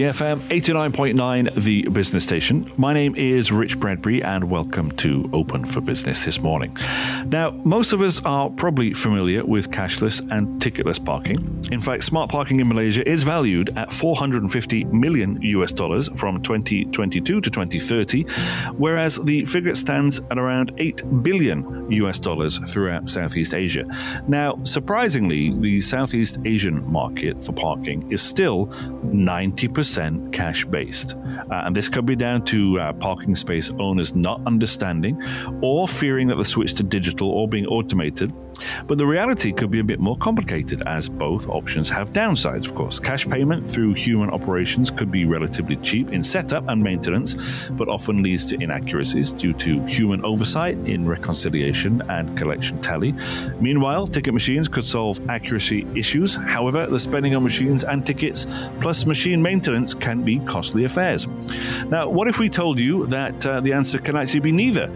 BFM 89.9, the business station. My name is Rich Bradbury, and welcome to Open for Business this morning. Now, most of us are probably familiar with cashless and ticketless parking. In fact, smart parking in Malaysia is valued at 450 million US dollars from 2022 to 2030, whereas the figure stands at around 8 billion US dollars throughout Southeast Asia. Now, surprisingly, the Southeast Asian market for parking is still 90% percent cash based. Uh, and this could be down to uh, parking space owners not understanding or fearing that the switch to digital or being automated but the reality could be a bit more complicated as both options have downsides, of course. Cash payment through human operations could be relatively cheap in setup and maintenance, but often leads to inaccuracies due to human oversight in reconciliation and collection tally. Meanwhile, ticket machines could solve accuracy issues. However, the spending on machines and tickets plus machine maintenance can be costly affairs. Now, what if we told you that uh, the answer can actually be neither?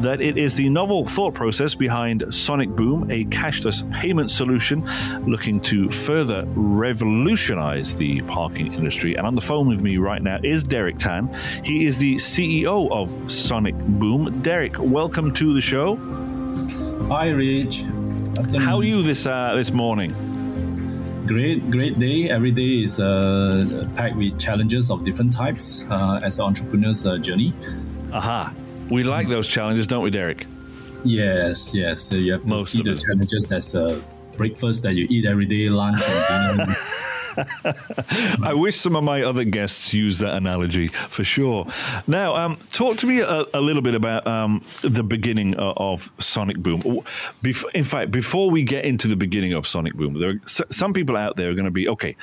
That it is the novel thought process behind Sonic Boom, a cashless payment solution looking to further revolutionize the parking industry. And on the phone with me right now is Derek Tan. He is the CEO of Sonic Boom. Derek, welcome to the show. Hi, Rich. How are you this uh, this morning? Great, great day. Every day is uh, packed with challenges of different types uh, as an entrepreneur's uh, journey. Aha. We like those challenges, don't we, Derek? Yes, yes. So you have to Most see the challenges as a breakfast that you eat every day, lunch and dinner. I wish some of my other guests used that analogy for sure. Now, um, talk to me a, a little bit about um, the beginning of Sonic Boom. Bef- in fact, before we get into the beginning of Sonic Boom, there are some people out there are going to be okay.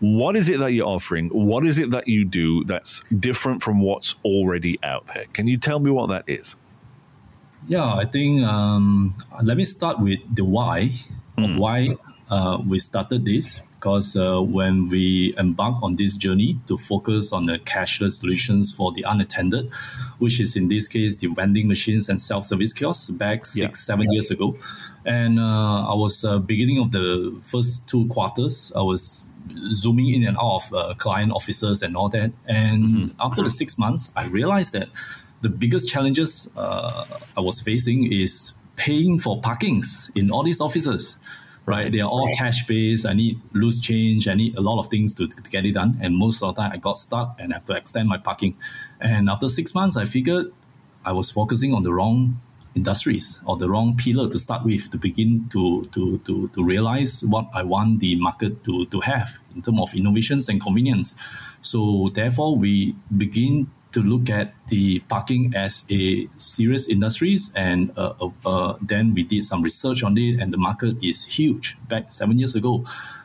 What is it that you're offering? What is it that you do that's different from what's already out there? Can you tell me what that is? Yeah, I think um, let me start with the why mm. of why uh, we started this. Because uh, when we embarked on this journey to focus on the cashless solutions for the unattended, which is in this case the vending machines and self-service kiosks back six, yeah. seven years ago, and uh, I was uh, beginning of the first two quarters, I was zooming in and out of uh, client offices and all that. And mm-hmm. after the six months, I realized that the biggest challenges uh, I was facing is paying for parkings in all these offices. Right, they are all cash based. I need loose change. I need a lot of things to, to get it done. And most of the time, I got stuck and have to extend my parking. And after six months, I figured I was focusing on the wrong industries or the wrong pillar to start with to begin to to to, to realize what I want the market to to have in terms of innovations and convenience. So therefore, we begin to look at the parking as a serious industries and uh, uh, uh, then we did some research on it and the market is huge back seven years ago.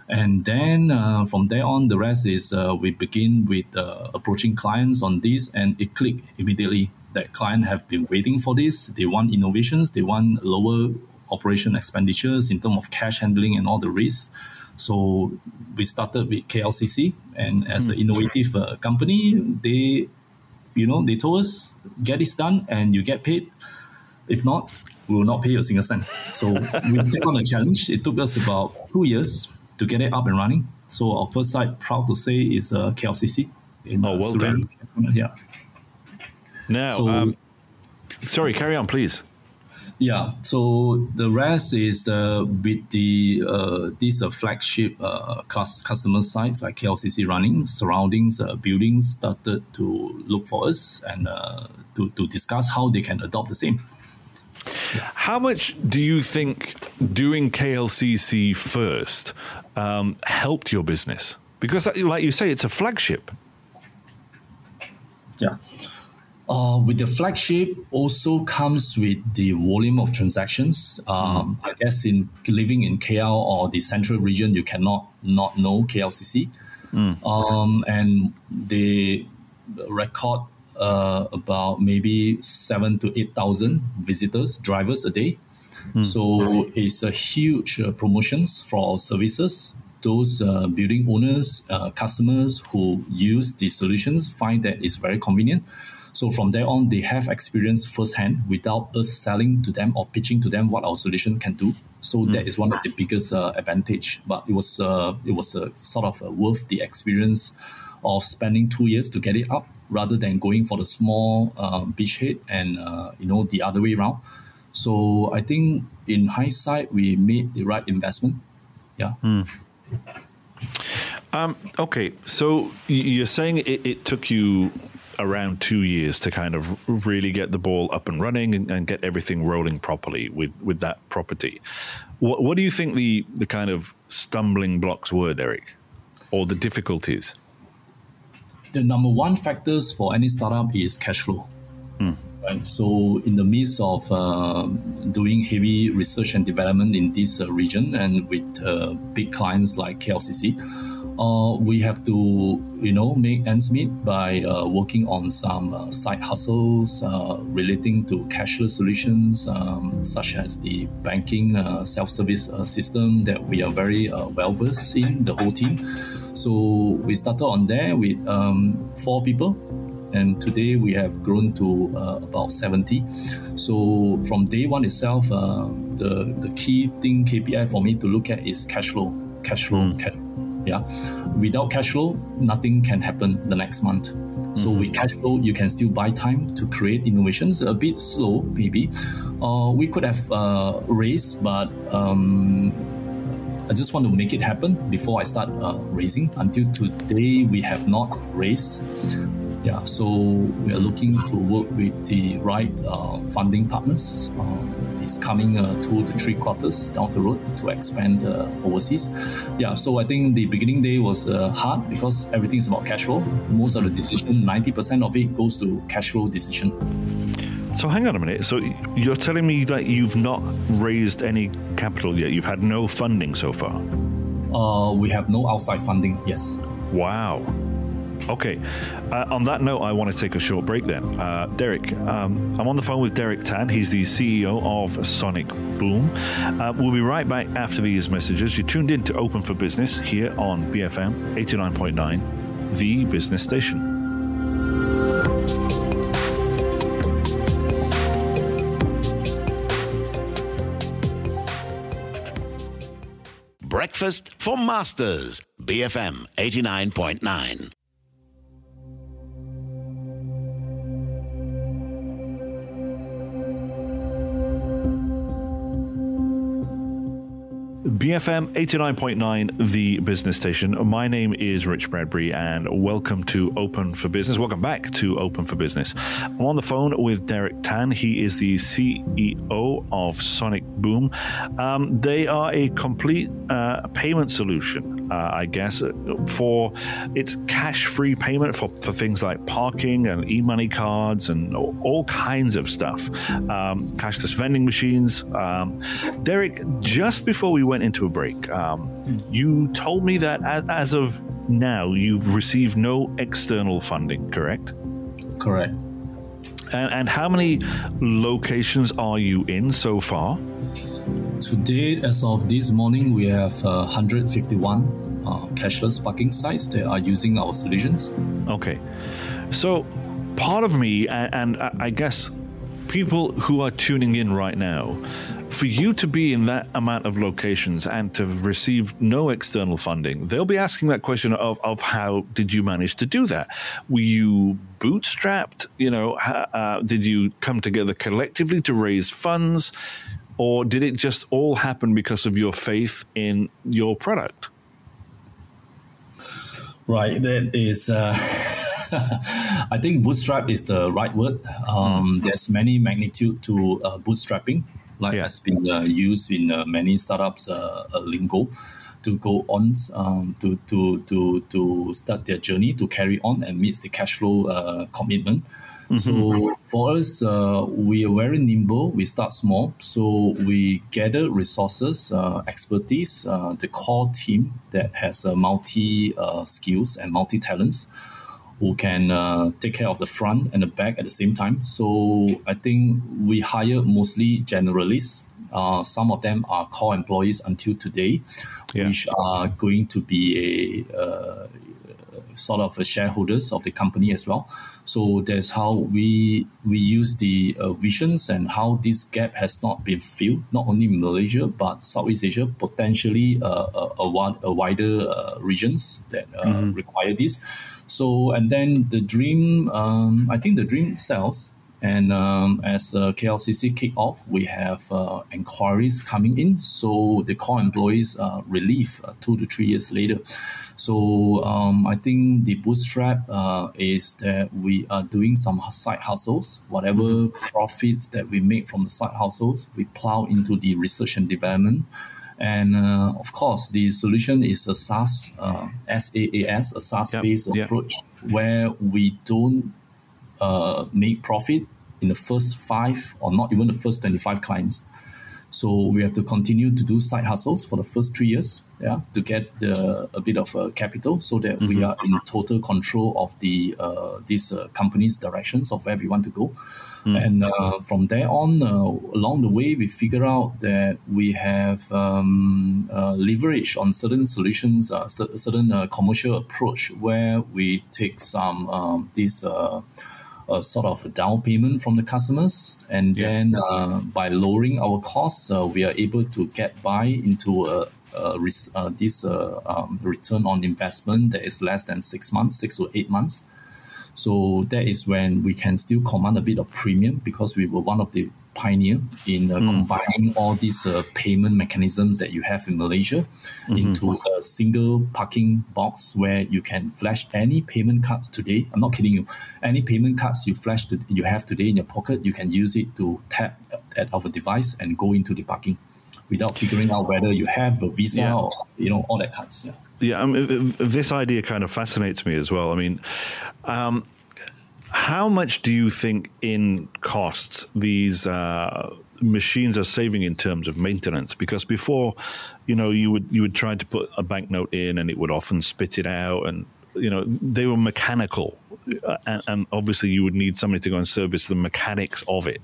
And then uh, from there on the rest is uh, we begin with uh, approaching clients on this and it clicked immediately. That client have been waiting for this. They want innovations. They want lower operation expenditures in terms of cash handling and all the risks so we started with KLCC, and as an hmm. innovative uh, company, they you know, they told us get this done and you get paid. If not, we will not pay you a single cent. So we take on the challenge. It took us about two years to get it up and running. So our first site, proud to say, is uh, KLCC. In, oh, well Suren. done. Yeah. Now, so, um, sorry, carry on, please. Yeah, so the rest is uh, with the uh, these uh, flagship uh, class customer sites like KLCC running, surroundings uh, buildings started to look for us and uh, to, to discuss how they can adopt the same. How much do you think doing KLCC first um, helped your business? Because, like you say, it's a flagship. Yeah. Uh, with the flagship also comes with the volume of transactions. Um, mm. I guess in living in KL or the central region, you cannot not know KLCC. Mm. Um, and they record uh, about maybe seven to eight thousand visitors, drivers a day. Mm. So it's a huge uh, promotions for our services those uh, building owners, uh, customers who use the solutions find that it's very convenient. So from there on, they have experience firsthand without us selling to them or pitching to them what our solution can do. So mm. that is one of the biggest uh, advantage. But it was uh, it was uh, sort of uh, worth the experience of spending two years to get it up rather than going for the small uh, beachhead and uh, you know the other way around. So I think in hindsight, we made the right investment. Yeah. Mm. Um, okay, so you're saying it, it, took you around two years to kind of really get the ball up and running and, and get everything rolling properly with, with that property. What, what do you think the, the kind of stumbling blocks were, Derek, or the difficulties? The number one factors for any startup is cash flow. Hmm. Right? So, in the midst of uh, doing heavy research and development in this uh, region and with uh, big clients like KLCC, uh, we have to, you know, make ends meet by uh, working on some uh, side hustles uh, relating to cashless solutions, um, such as the banking uh, self-service uh, system that we are very well versed in, the whole team. So we started on there with um, four people, and today we have grown to about 70. So from day one itself, the the key thing KPI for me to look at is cash flow, cash flow, mm. cash yeah. Without cash flow, nothing can happen the next month. So mm-hmm. with cash flow, you can still buy time to create innovations. A bit slow, maybe. Uh, we could have uh, raised, but um, I just want to make it happen before I start uh, raising. Until today, we have not raised. Yeah, so we are looking to work with the right uh, funding partners. Um, is coming uh, two to three quarters down the road to expand uh, overseas. Yeah, so I think the beginning day was uh, hard because everything is about cash flow. Most of the decision, 90% of it goes to cash flow decision. So hang on a minute. So you're telling me that you've not raised any capital yet? You've had no funding so far? Uh, we have no outside funding, yes. Wow. Okay. Uh, on that note, I want to take a short break then. Uh, Derek, um, I'm on the phone with Derek Tan. He's the CEO of Sonic Boom. Uh, we'll be right back after these messages. You're tuned in to Open for Business here on BFM 89.9, the business station. Breakfast for Masters, BFM 89.9. BFM 89.9, the business station. My name is Rich Bradbury, and welcome to Open for Business. Welcome back to Open for Business. I'm on the phone with Derek Tan. He is the CEO of Sonic Boom. Um, they are a complete uh, payment solution, uh, I guess, for its cash free payment for, for things like parking and e money cards and all kinds of stuff, um, cashless vending machines. Um, Derek, just before we went into a break. Um, you told me that as of now, you've received no external funding, correct? Correct. And, and how many locations are you in so far? Today, as of this morning, we have uh, 151 uh, cashless parking sites that are using our solutions. Okay. So, part of me, and, and I guess people who are tuning in right now, for you to be in that amount of locations and to receive no external funding, they'll be asking that question of, of how did you manage to do that? Were you bootstrapped? You know, uh, did you come together collectively to raise funds? Or did it just all happen because of your faith in your product? Right, that is. Uh... I think bootstrap is the right word. Um, mm. There's many magnitude to uh, bootstrapping like yeah. has been uh, used in uh, many startups uh, lingo to go on um, to, to, to, to start their journey to carry on and meet the cash flow commitment. Mm-hmm. So for us, uh, we are very nimble. We start small, so we gather resources, uh, expertise, uh, the core team that has multi skills and multi talents who can uh, take care of the front and the back at the same time. So I think we hire mostly generalists. Uh, some of them are core employees until today, Yeah. which are going to be a uh, sort of a shareholders of the company as well. So that's how we we use the uh, visions and how this gap has not been filled, not only in Malaysia but Southeast Asia, potentially uh, a, a, wi- a wider uh, regions that uh, require this. So and then the dream, um, I think the dream sells. And um, as uh, KLCC kick off, we have uh, inquiries coming in. So the core employees are relieved uh, two to three years later. So um, I think the bootstrap uh, is that we are doing some side hustles. Whatever profits that we make from the side hustles, we plow into the research and development. And uh, of course, the solution is a SaaS, uh, SaaS, a SaaS-based Yep, yep. approach where we don't uh, make profit in the first five or not even the first 25 clients. So we have to continue to do side hustles for the first three years, yeah, to get the, a bit of uh, capital, so that we are in total control of the uh, this uh, company's directions of where we want to go. And uh, from there on, uh, along the way, we figure out that we have um, uh, leverage on certain solutions, uh, cer- certain uh, commercial approach where we take some um, this. A sort of a down payment from the customers, and Yeah. then uh, by lowering our costs, uh, we are able to get by into a, a res- uh, this uh, um, return on investment that is less than six months, six to eight months. So that is when we can still command a bit of premium because we were one of the pioneer in uh, combining all these uh, payment mechanisms that you have in Malaysia into a single parking box where you can flash any payment cards today. I'm not kidding you. Any payment cards you flash to, you have today in your pocket, you can use it to tap at our device and go into the parking without figuring out whether you have a visa Yeah. or you know all that cards. Yeah. Yeah, I mean, this idea kind of fascinates me as well. I mean, um, how much do you think in costs these uh, machines are saving in terms of maintenance? Because before, you know, you would you would try to put a banknote in and it would often spit it out, and you know they were mechanical, uh, and, and obviously you would need somebody to go and service the mechanics of it.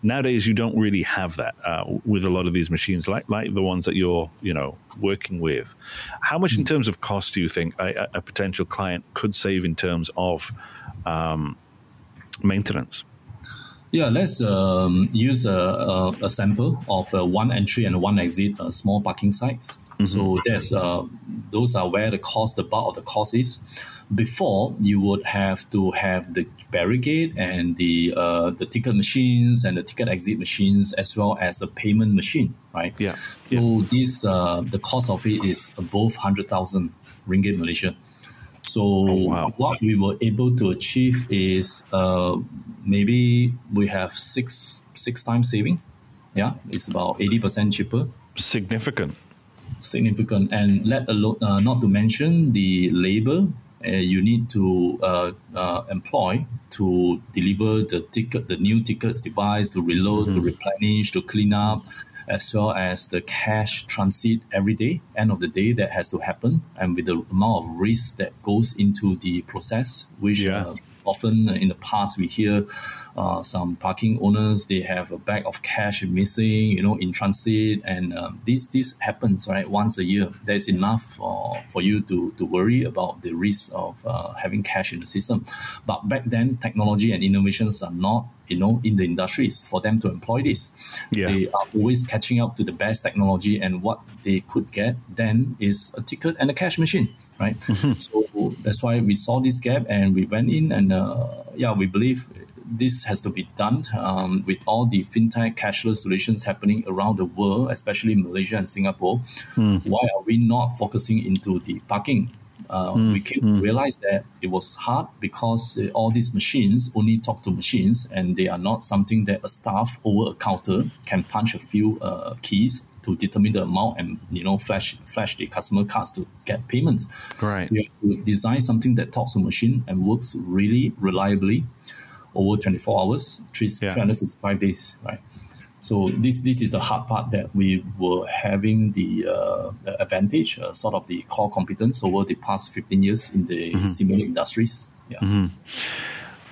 Nowadays, you don't really have that uh, with a lot of these machines, like like the ones that you're, you know, working with. How much, in terms of cost, do you think a, a potential client could save in terms of um, maintenance? Yeah, let's um, use a, a, a sample of uh, one entry and one exit uh, small parking sites. So there's uh, those are where the cost, the bulk of the cost is. Before you would have to have the barricade and the uh, the ticket machines and the ticket exit machines as well as a payment machine, right? Yeah, So this uh, the cost of it is above hundred thousand ringgit Malaysia. So wow. what we were able to achieve is uh, maybe we have six six times saving. Yeah, it's about eighty percent cheaper, Significant. significant, and let alone uh, not to mention the labor uh, you need to uh, uh, employ to deliver the ticket, the new tickets device, to reload, to replenish, to clean up, as well as the cash transit every day, end of the day that has to happen, and with the amount of risk that goes into the process, which Yeah. uh, often in the past we hear uh, some parking owners they have a bag of cash missing you know in transit and um, this this happens right once a year there's enough for, for you to, to worry about the risk of uh, having cash in the system but back then technology and innovations are not you know in the industries for them to employ this. Yeah. they are always catching up to the best technology and what they could get then is a ticket and a cash machine right? So that's why we saw this gap and we went in and uh, yeah we believe this has to be done um, with all the fintech cashless solutions happening around the world especially Malaysia and Singapore. Why are we not focusing into the parking uh, we came to realize that it was hard because uh, all these machines only talk to machines and they are not something that a staff over a counter can punch a few uh, keys to determine the amount and you know flash flash the customer cards to get payments. Right. You have to design something that talks to machine and works really reliably over 24 hours, three- Yeah. 365 days, right? So this this is the hard part that we were having the uh, the advantage, uh, sort of the core competence over the past 15 years in the similar industries. Yeah. Mm-hmm.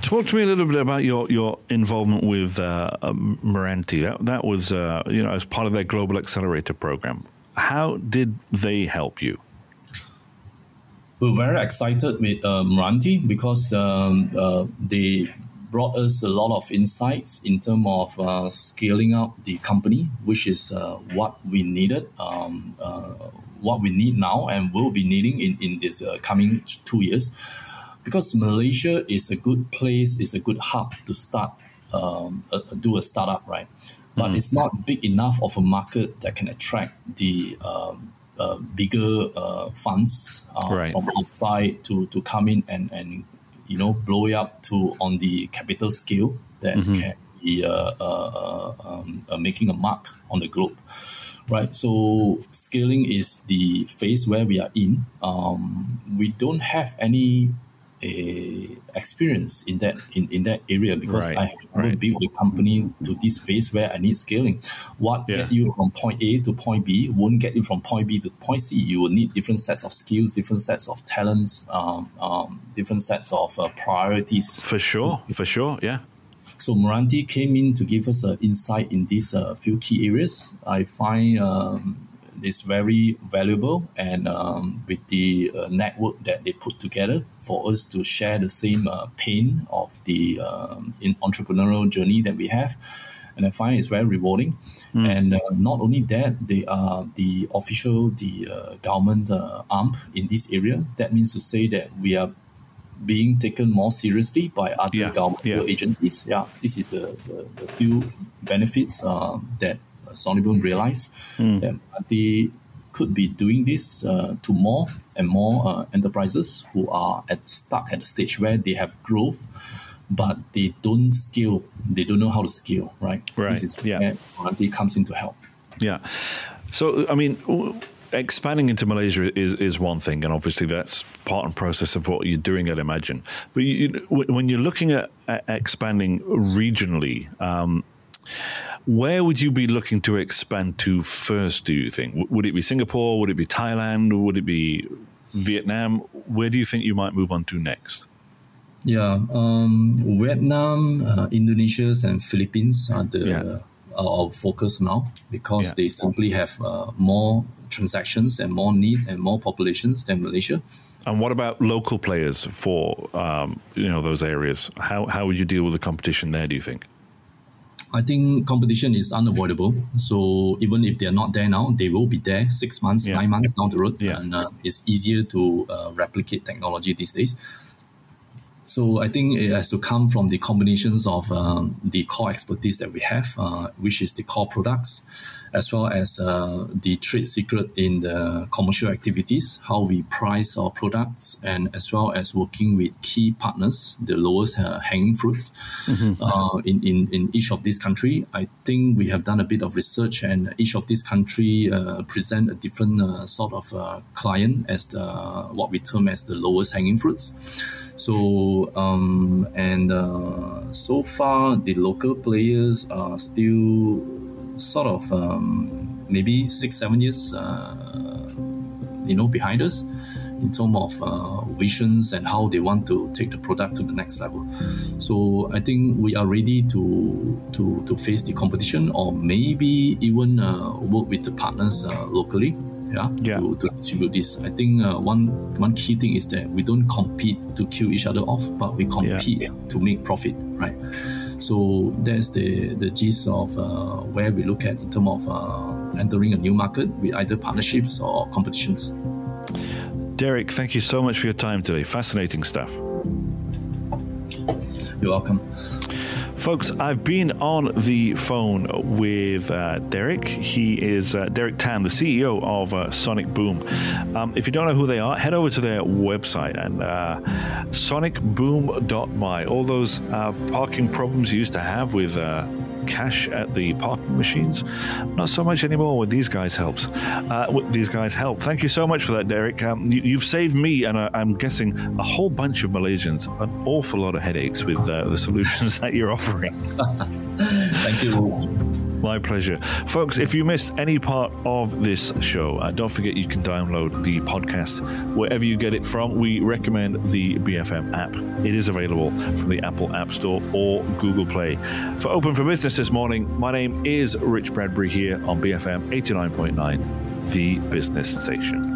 Talk to me a little bit about your, your involvement with uh, um, MRANTI. That, that was, uh, you know, as part of their Global Accelerator program. How did they help you? We're very excited with uh, MRANTI because um, uh, they brought us a lot of insights in terms of uh, scaling up the company, which is uh, what we needed, um, uh, what we need now, and will be needing in, in this uh, coming two years because Malaysia is a good place, is a good hub to start, um, a, do a startup, right? But mm. it's not big enough of a market that can attract the um, uh, bigger uh, funds uh, right. from outside to, to come in and, and you know blow it up to on the capital scale that mm-hmm. can be uh, uh, um, making a mark on the globe right? So scaling is the phase where we are in. Um, we don't have any a experience in that in, in that area because right, I have right. built a company to this phase where I need scaling. What yeah. get you from point A to point B won't get you from point B to point C. You will need different sets of skills, different sets of talents, um, um, different sets of uh, priorities. For sure, for sure, yeah. So MRANTI came in to give us an insight in these uh, few key areas. I find um, is very valuable and um, with the uh, network that they put together for us to share the same uh, pain of the um, in entrepreneurial journey that we have and I find it's very rewarding. Mm. And uh, not only that, they are the official, the uh, government uh, arm in this area. That means to say that we are being taken more seriously by other yeah. governmental yeah. agencies. Yeah, this is the, the, the few benefits uh, that Sonic Boom realized mm. that they could be doing this uh, to more and more uh, enterprises who are at stuck at the stage where they have growth, but they don't scale. They don't know how to scale. Right. Right. This is yeah. where comes in to help. Yeah. So I mean expanding into Malaysia is, is one thing, and obviously that's part and process of what you're doing at Imagine. But you, when you're looking at, at expanding regionally, um, where would you be looking to expand to first, do you think? Would it be Singapore? Would it be Thailand? Would it be Vietnam? Where do you think you might move on to next? Yeah, um, Vietnam, uh, Indonesia, and Philippines are the yeah. our focus now because yeah. they simply have uh, more transactions and more need and more populations than Malaysia. And what about local players for um, you know those areas? How how would you deal with the competition there? Do you think? I think competition is unavoidable. So even if they're not there now, they will be there six months, yeah. nine months down the road. Yeah. And uh, it's easier to uh, replicate technology these days. So I think it has to come from the combinations of um, the core expertise that we have, uh, which is the core products, as well as uh, the trade secret in the commercial activities, how we price our products, and as well as working with key partners, the lowest uh, hanging fruits mm-hmm. uh, in, in, in each of these country. I think we have done a bit of research, and each of these country uh, present a different uh, sort of uh, client as the, what we term as the lowest hanging fruits. So um, and uh, so far the local players are still sort of um, maybe six seven years uh, you know behind us in terms of uh, visions and how they want to take the product to the next level. So I think we are ready to to, to face the competition or maybe even uh, work with the partners uh, locally yeah, yeah. To, to distribute this. I think uh, one one key thing is that we don't compete to kill each other off, but we compete yeah. to make profit, right? So that's the the gist of uh, where we look at in terms of uh, entering a new market with either partnerships or competitions. Derek, thank you so much for your time today. Fascinating stuff. You're welcome. Folks, I've been on the phone with uh, Derek. He is uh, Derek Tan, the CEO of uh, Sonic Boom. Um, if you don't know who they are, head over to their website and uh, sonicboom.my. All those uh, parking problems you used to have with uh, cash at the parking machines. Not so much anymore with these guys helps. Uh, these guys help. Thank you so much for that, Derek. Um, you, have saved me and uh, I'm guessing a whole bunch of Malaysians an awful lot of headaches with uh, the solutions that you're offering. Thank you. My pleasure. Folks, if you missed any part of this show, uh, don't forget you can download the podcast wherever you get it from. We recommend the BFM app. It is available from the Apple App Store or Google Play. For Open for Business this morning, my name is Rich Bradbury here on BFM 89.9, the business station.